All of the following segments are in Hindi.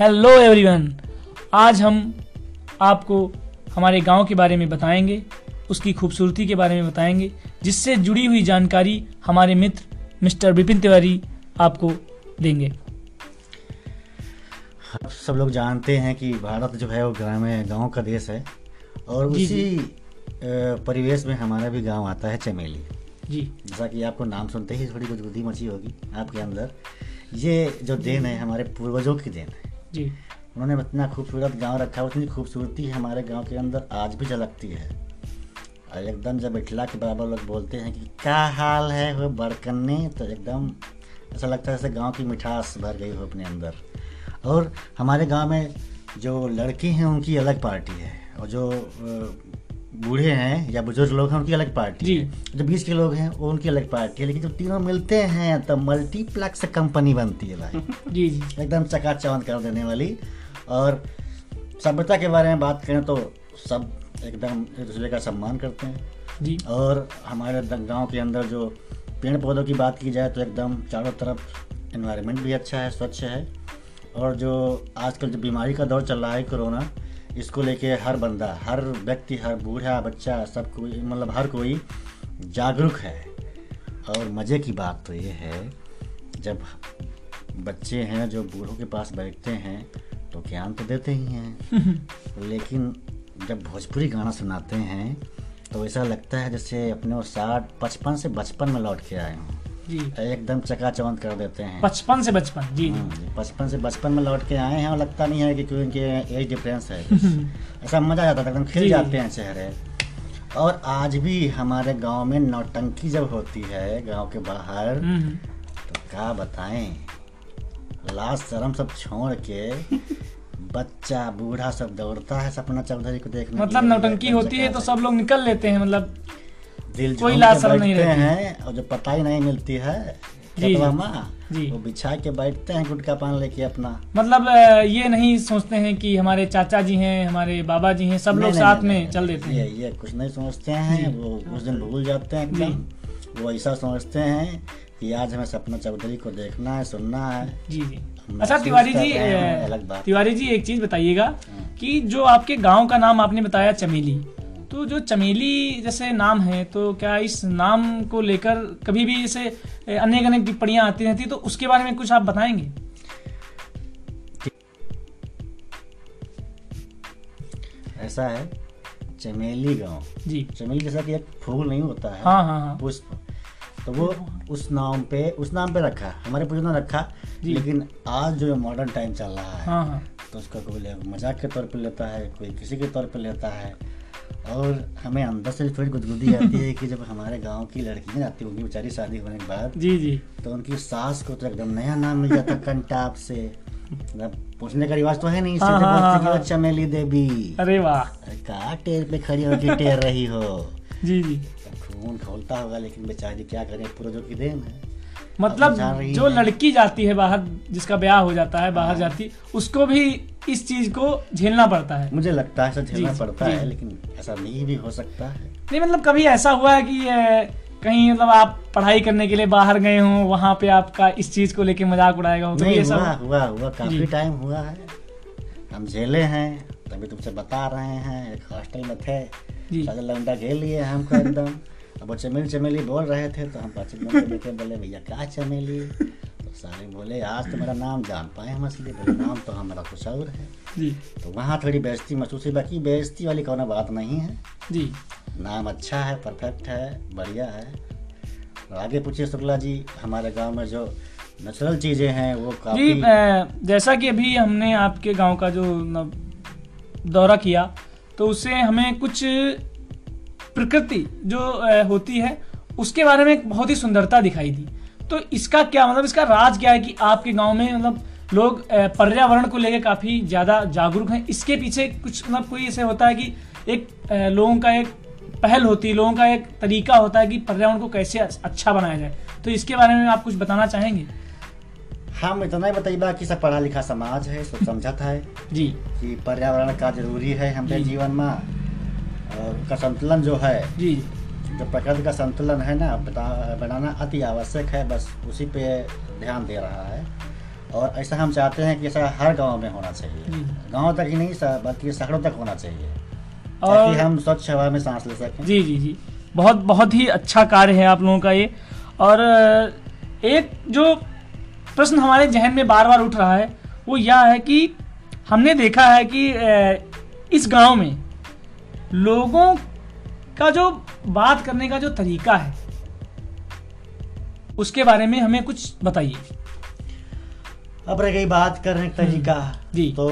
हेलो एवरीवन आज हम आपको हमारे गाँव के बारे में बताएँगे उसकी खूबसूरती के बारे में बताएँगे जिससे जुड़ी हुई जानकारी हमारे मित्र मिस्टर विपिन तिवारी आपको देंगे। सब लोग जानते हैं कि भारत जो है वो ग्रामीण गाँव का देश है और उसी परिवेश में हमारा भी गाँव आता है चमेली। जी। जैसा कि आपको नाम सुनते ही थोड़ी गुदगुदी मची होगी आपके अंदर। ये जो देन है हमारे पूर्वजों की देन है। जी। उन्होंने इतना खूबसूरत गाँव रखा उतनी खूबसूरती हमारे गाँव के अंदर आज भी झलकती है। और एकदम जब इटला के बराबर लोग बोलते हैं कि क्या हाल है वो बरकने तो एकदम ऐसा लगता है जैसे गाँव की मिठास भर गई हो अपने अंदर। और हमारे गाँव में जो लड़की हैं, उनकी अलग पार्टी है। और जो बूढ़े हैं या बुज़ुर्ग लोग हैं उनकी अलग पार्टी है। जो बीच के लोग हैं वो उनकी अलग पार्टी है। लेकिन जब तीनों मिलते हैं तब मल्टीप्लेक्स कंपनी बनती है भाई। जी जी। एकदम चकाचौंध कर देने वाली। और सभ्यता के बारे में बात करें तो सब एकदम एक दूसरे का सम्मान करते हैं। जी। और हमारे गाँव के अंदर जो पेड़ पौधों की बात की जाए तो एकदम चारों तरफ़ इन्वायरमेंट भी अच्छा है स्वच्छ है। और जो आजकल जो बीमारी का दौर चल रहा है कोरोना इसको लेके हर बंदा हर व्यक्ति हर बूढ़ा बच्चा सब कोई मतलब हर कोई जागरूक है। और मज़े की बात तो ये है जब बच्चे हैं जो बूढ़ों के पास बैठते हैं तो ज्ञान तो देते ही हैं। लेकिन जब भोजपुरी गाना सुनाते हैं तो ऐसा लगता है जैसे अपने वो साठ पचपन से बचपन में लौट के आए हों। जी। एकदम चकाचौंध कर देते हैं। बचपन से बचपन जी जी। हाँ, बचपन से बचपन में लौट के आए हैं और लगता नहीं है कि कोई इनके एज डिफरेंस है। ऐसा मज़ा आता था एकदम खिल जाते हैं चेहरे। और आज भी हमारे गाँव में नौटंकी जब होती है गाँव के बाहर हम्म, तो क्या बताएँ? लाश शर्म सब छोड़ के बच्चा बूढ़ा सब दौड़ता है सपना चौधरी को देखने मतलब नौटंकी होती है तो सब लोग निकल लेते हैं मतलब दिल कोई नहीं रहती। हैं और जो पता ही नहीं मिलती है जी, जी। वो बिछा के बैठते हैं गुटका पान लेके अपना मतलब ये नहीं सोचते हैं कि हमारे चाचा जी हैं हमारे बाबा जी हैं सब लोग साथ में चल देते हैं ये कुछ नहीं सोचते हैं वो उस दिन भूल जाते हैं एकदम वो ऐसा सोचते हैं कि आज हमें सपना चौधरी को देखना है सुनना है जी जी अच्छा तिवारी जी अलग बात। तिवारी जी एक चीज़ बताइएगा हाँ। कि जो आपके गाँव का नाम आपने बताया चमेली तो जो चमेली जैसे नाम है तो क्या इस नाम को लेकर कभी भी जैसे अनेक अनेक टिप्पणियाँ आती रहती तो उसके बारे में कुछ आप बताएँगे? ऐसा है चमेली गाँव। जी। चमेली जैसा कि एक फूल नहीं होता है। हाँ हाँ हाँ। पुष्प। तो वो उस नाम पे उस नाम पे रखा। हमारे पूर्वजों ने रखा लेकिन आज जो मॉडर्न टाइम चल रहा है हाँ हाँ। तो उसका कोई मज़ाक के तौर पे लेता है कोई किसी के तौर पे लेता है और हमें अंदर से थोड़ी गुदगुदी आती है कि जब हमारे गाँव की लड़कियाँ जाती होंगी बेचारी शादी होने के बाद जी जी। तो उनकी सास को तो एकदम नया नाम मिल जाता कंटाप से। मतलब पूछने का रिवाज तो है नहीं हाँ, सीधे हाँ, बोलते कि हाँ, वो चमेली देवी। अरे वाह। कहा टेर पे खड़ी होकर टेर रही हो? जी जी। खून खोलता होगा लेकिन बेचारी क्या करे पूर्वजों की देन है। मतलब जो लड़की जाती है बाहर जिसका ब्याह हो जाता है बाहर हाँ। जाती उसको भी इस चीज़ को झेलना पड़ता है। मुझे लगता है ऐसा झेलना पड़ता है लेकिन ऐसा नहीं भी हो सकता है। नहीं मतलब कभी ऐसा हुआ है कि कहीं मतलब आप पढ़ाई करने के लिए बाहर गए हो वहाँ पे आपका इस चीज़ को लेके मज़ाक उड़ाएगा हो कभी नहीं ऐसा हुआ हुआ? हुआ हुआ काफ़ी टाइम हुआ है। हम झेले हैं तभी तुमसे बता रहे हैं एक हॉस्टल में थे लौंडा घेर लिए हमको एकदम। अब वो चमेली चमेली बोल रहे थे तो हम मिनट लेके बोले भैया क्या चमेली? तो सारे बोले आज तो मेरा नाम जान पाए हम असली बोले नाम तो हमारा कुछ और है। जी। तो वहाँ थोड़ी बेजती महसूस हुई बाकी बेजती वाली कोनो बात नहीं है। जी। नाम अच्छा है परफेक्ट है बढ़िया है। और आगे पूछिए शुक्ला जी हमारे गाँव में जो नेचुरल चीज़ें हैं वो काफ़ी अ, जैसा कि अभी हमने आपके गाँव का जो दौरा किया तो उससे हमें कुछ प्रकृति जो होती है उसके बारे में एक बहुत ही सुंदरता दिखाई दी। तो इसका क्या मतलब इसका राज क्या है कि आपके गाँव में मतलब लोग पर्यावरण को लेकर काफ़ी ज़्यादा जागरूक हैं। इसके पीछे कुछ मतलब कोई ऐसे होता है कि एक लोगों का एक पहल होती है लोगों का एक तरीका होता है कि पर्यावरण को कैसे अच्छा बनाया जाए। तो इसके बारे में आप कुछ बताना चाहेंगे? हम इतना ही बताइए कि सब पढ़ा लिखा समाज है सब समझत है जी। कि पर्यावरण का ज़रूरी है हमारे जीवन में। और उसका संतुलन जो है जी। जो प्रकृति का संतुलन है ना बता बनाना अति आवश्यक है बस उसी पे ध्यान दे रहा है। और ऐसा हम चाहते हैं कि ऐसा हर गाँव में होना चाहिए। गाँव तक ही नहीं बल्कि शहरों तक होना चाहिए। और ताकि हम स्वच्छ हवा में सांस ले सकें। जी जी जी। बहुत बहुत ही अच्छा कार्य है आप लोगों का ये। और एक जो प्रश्न हमारे जहन में बार बार उठ रहा है वो यह है कि हमने देखा है कि इस गाँव में लोगों का जो बात करने का जो तरीका है उसके बारे में हमें कुछ बताइए। अब रह गई बात करने का तरीका। जी। तो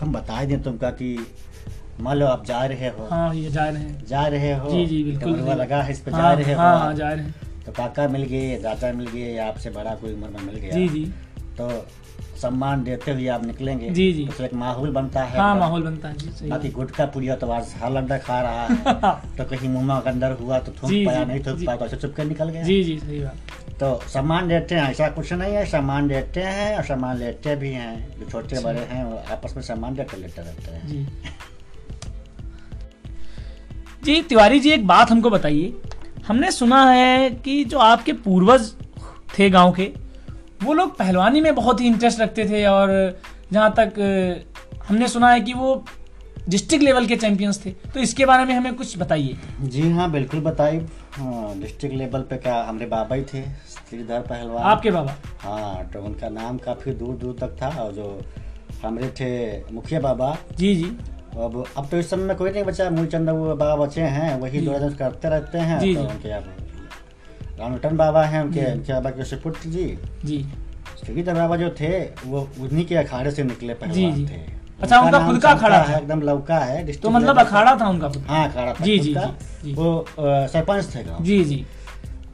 हम बता दें तुमका कि मान लो आप जा रहे हो। हाँ ये जा रहे हैं। जा रहे हो। जी, जी, बिल्कुल। लगा है इस पे? जा हाँ रहे हो। हाँ। हाँ जा रहे हैं। तो काका मिल गए दादा मिल गए या आपसे बड़ा कोई उम्र में मिल गया। जी जी। तो सम्मान देते हुए आप निकलेंगे जी, जी। तो एक माहौल बनता है। हाँ माहौल बनता है जी बाकी। गुटखा पुड़िया तो आज हर लड्डा खा रहा है। तो कहीं मुँह के अंदर हुआ तो थूक पाया नहीं थूक पाया तो ऐसे चुप के निकल गया। जी जी सही बात। तो सम्मान देते हैं ऐसा कुछ नहीं है सम्मान देते हैं और सम्मान लेते भी हैं। जो छोटे। बड़े हैं वो आपस में सम्मान देते लेते रहते हैं। जी तिवारी जी एक बात हमको बताइए। हमने सुना है कि जो आपके पूर्वज थे गाँव के वो लोग पहलवानी में बहुत ही इंटरेस्ट रखते थे और जहाँ तक हमने सुना है कि वो डिस्ट्रिक्ट लेवल के चैंपियंस थे। तो इसके बारे में हमें कुछ बताइए। जी हाँ बिल्कुल बताइए। डिस्ट्रिक्ट लेवल पे क्या हमारे बाबा ही थे? श्रीधर पहलवान। आपके बाबा? हाँ तो उनका नाम काफ़ी दूर दूर तक था और जो हमारे थे मुखिया बाबा। जी जी। अब अब तो इस समय में कोई नहीं बचा। मूलचंद वो बाबा बचे हैं वही दो करते रहते हैं जी, तो जी। उनके अब रामटन बाबा हैं उनके जी। उनके बाबा के सुपुत्र जी। जी। श्रीधर बाबा जो थे वो उन्हीं के अखाड़े से निकले पहलवान जी। थे। अच्छा, उनका खुद का अखाड़ा है एकदम लौका है तो मतलब अखाड़ा था उनका खुद। हाँ अखाड़ा था जी, जी, जी, जी। वो सरपंच थे गाँव। जी जी।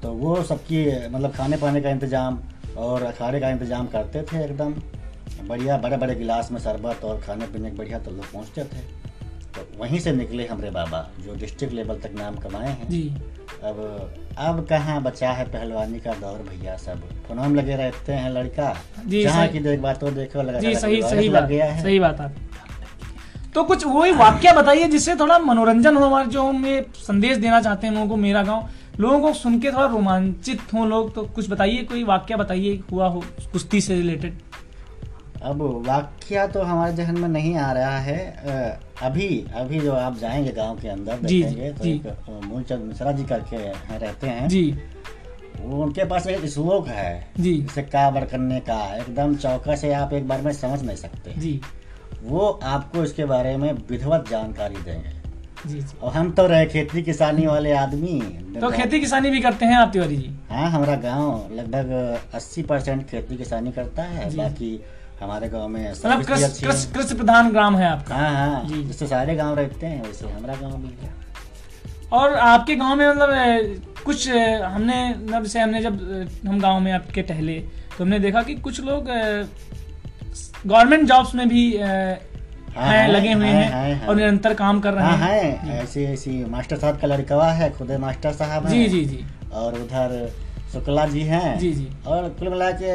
तो वो सबकी मतलब खाने पाने का इंतज़ाम और अखाड़े का इंतज़ाम करते थे एकदम। बढ़िया बड़े बड़े गिलास में शरबत और खाने पीने के बढ़िया तो लोग पहुँचते थे। तो वहीं से निकले हमारे बाबा जो डिस्ट्रिक्ट लेवल तक नाम कमाए हैं। जी। अब अब कहाँ बचा है पहलवानी का दौर भैया सब? फोनों लगे रहते हैं लड़का। जहाँ की देख बात तो देखो लगा जी सही सही लग बात गया है। सही बात आप। तो कुछ वही वाक्य बताइए जिससे थोड़ा मनोरंजन हो हमारे जो हम ये संदेश देना चाहते हैं लोगों को मेरा गाँव। लोगों को सुन के थोड़ा रोमांचित हो लोग तो कुछ बताइए कोई वाक्य बताइए हुआ हो कुश्ती से रिलेटेड। अब वाक्य तो हमारे जहन में नहीं आ रहा है। अभी अभी जो आप जाएँगे गाँव के अंदर जी, देखेंगे तो जी। एक मूलचंद मिश्रा जी करके हैं, रहते हैं। जी। वो उनके पास एक श्लोक है। जी। जैसे काबर करने का एकदम चौका से आप एक बार में समझ नहीं सकते। जी। वो आपको इसके बारे में विधिवत जानकारी देंगे। जी जी। और हम तो रहे खेती किसानी वाले आदमी। तो खेती किसानी भी करते हैं आप तिवारी जी? हाँ हमारा गाँव लगभग 80 परसेंट खेती किसानी करता है। बाकी हमारे गाँव में मतलब कृषि कृषि प्रधान ग्राम है आपका। हाँ हाँ। जी। जैसे सारे गाँव रहते हैं वैसे हमारा गाँव भी है। और आपके गाँव में मतलब कुछ हमने मतलब जैसे हमने जब हम गाँव में आपके टहले तो हमने देखा कि कुछ लोग गवर्नमेंट जॉब्स में भी हाँ, हैं हैं, लगे हुए हैं, हैं हैं, हैं। और निरंतर काम कर रहे हाँ हैं। है ऐसी ऐसी मास्टर साहब का लड़कवा है खुद मास्टर साहब जी जी जी। और उधर शुक्ला जी हैं। जी, जी। और कुल मिला के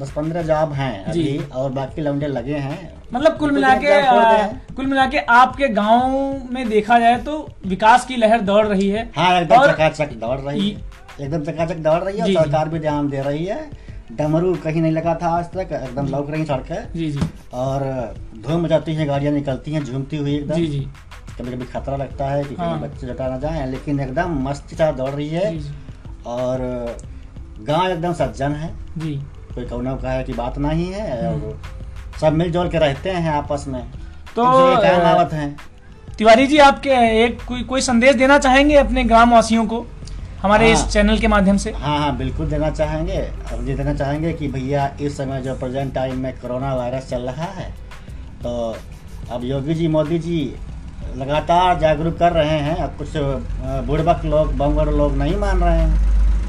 दस पंद्रह जॉब हैं जी। अभी और बाकी लौंडे लगे हैं। मतलब कुल मिला के। कुल मिला के आपके गाँव में देखा जाए तो विकास की लहर दौड़ रही है। हाँ एकदम चकाचक दौड़ रही है। एकदम चकाचक दौड़ रही है। सरकार भी ध्यान दे रही है। डमरू कहीं नहीं लगा था आज तक एकदम लौक रही सड़कें। जी जी। और धूम मचाती है गाड़ियाँ निकलती हैं झूमती हुई एकदम। जी जी। कभी कभी खतरा लगता है कि कहीं हाँ। बच्चे जटा ना जाए लेकिन एकदम मस्ती साथ दौड़ रही है। जी जी। और गाँव एकदम सज्जन है। जी। कोई कौनो का है कि बात नहीं है और सब मिलजुल के रहते हैं आपस में। तो, एक दूसरे के काम आवत हैं। तिवारी जी आपके एक कोई कोई संदेश देना चाहेंगे अपने ग्राम वासियों को हमारे हाँ, इस। चैनल के माध्यम से? हाँ हाँ बिल्कुल देना चाहेंगे। अब ये देना चाहेंगे कि भैया इस समय जो प्रेजेंट टाइम में कोरोना वायरस चल रहा है तो अब योगी जी मोदी जी लगातार जागरूक कर रहे हैं। अब कुछ बुड़बक लोग बंगर लोग नहीं मान रहे हैं।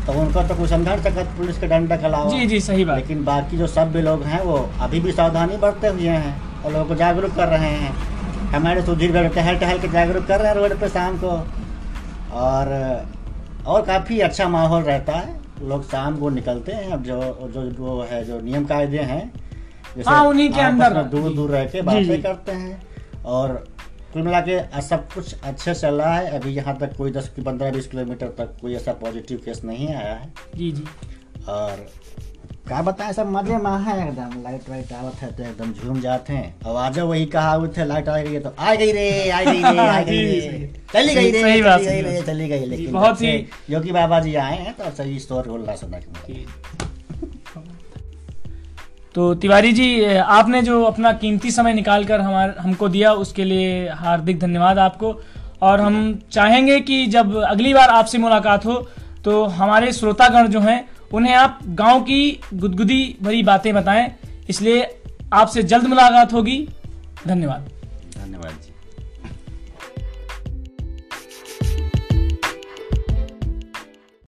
तो उनका तो नहीं सकत पुलिस के डंडा अलावा जी जी सही बात। लेकिन बाकी जो सभ्य लोग हैं वो अभी भी सावधानी बरते हुए हैं और लोगों को जागरूक कर रहे हैं। हमारे सुधीर भाई टहल टहल के जागरूक कर रहे हैं रोड पे शाम को। और और काफ़ी अच्छा माहौल रहता है। लोग शाम को निकलते हैं अब जो जो वो है जो नियम कायदे हैं जैसे हाँ, उन्हीं के अंदर। दूर दूर रह के बातें करते हैं। और कुल मिला के सब कुछ अच्छे चल रहा है। अभी यहाँ तक कोई दस पंद्रह बीस किलोमीटर तक कोई ऐसा पॉजिटिव केस नहीं आया है। जी जी। और का बताएँ सब मज़े में है एकदम। लाइट वाइट आवत है तो एकदम झूम जाते हैं। आवाजा वही कहा हुए थे लाइट आ गई है तो आ गई रे आ गई रे आ गई रे। चली गई रे सही बात, चली गई रे चली गई। लेकिन बहुत ही- योगी बाबा जी आए हैं तो सही स्टोर खुल रहा को मिला। तो तिवारी जी आपने जो अपना कीमती समय निकाल कर हमार, हमको दिया, उसके लिए हार्दिक धन्यवाद आपको। और हम चाहेंगे कि जब अगली बार आपसे मुलाकात हो तो हमारे श्रोतागण जो हैं, उन्हें आप गाँव की गुदगुदी भरी बातें बताएँ। इसलिए आपसे जल्द मुलाकात होगी। धन्यवाद। धन्यवाद जी।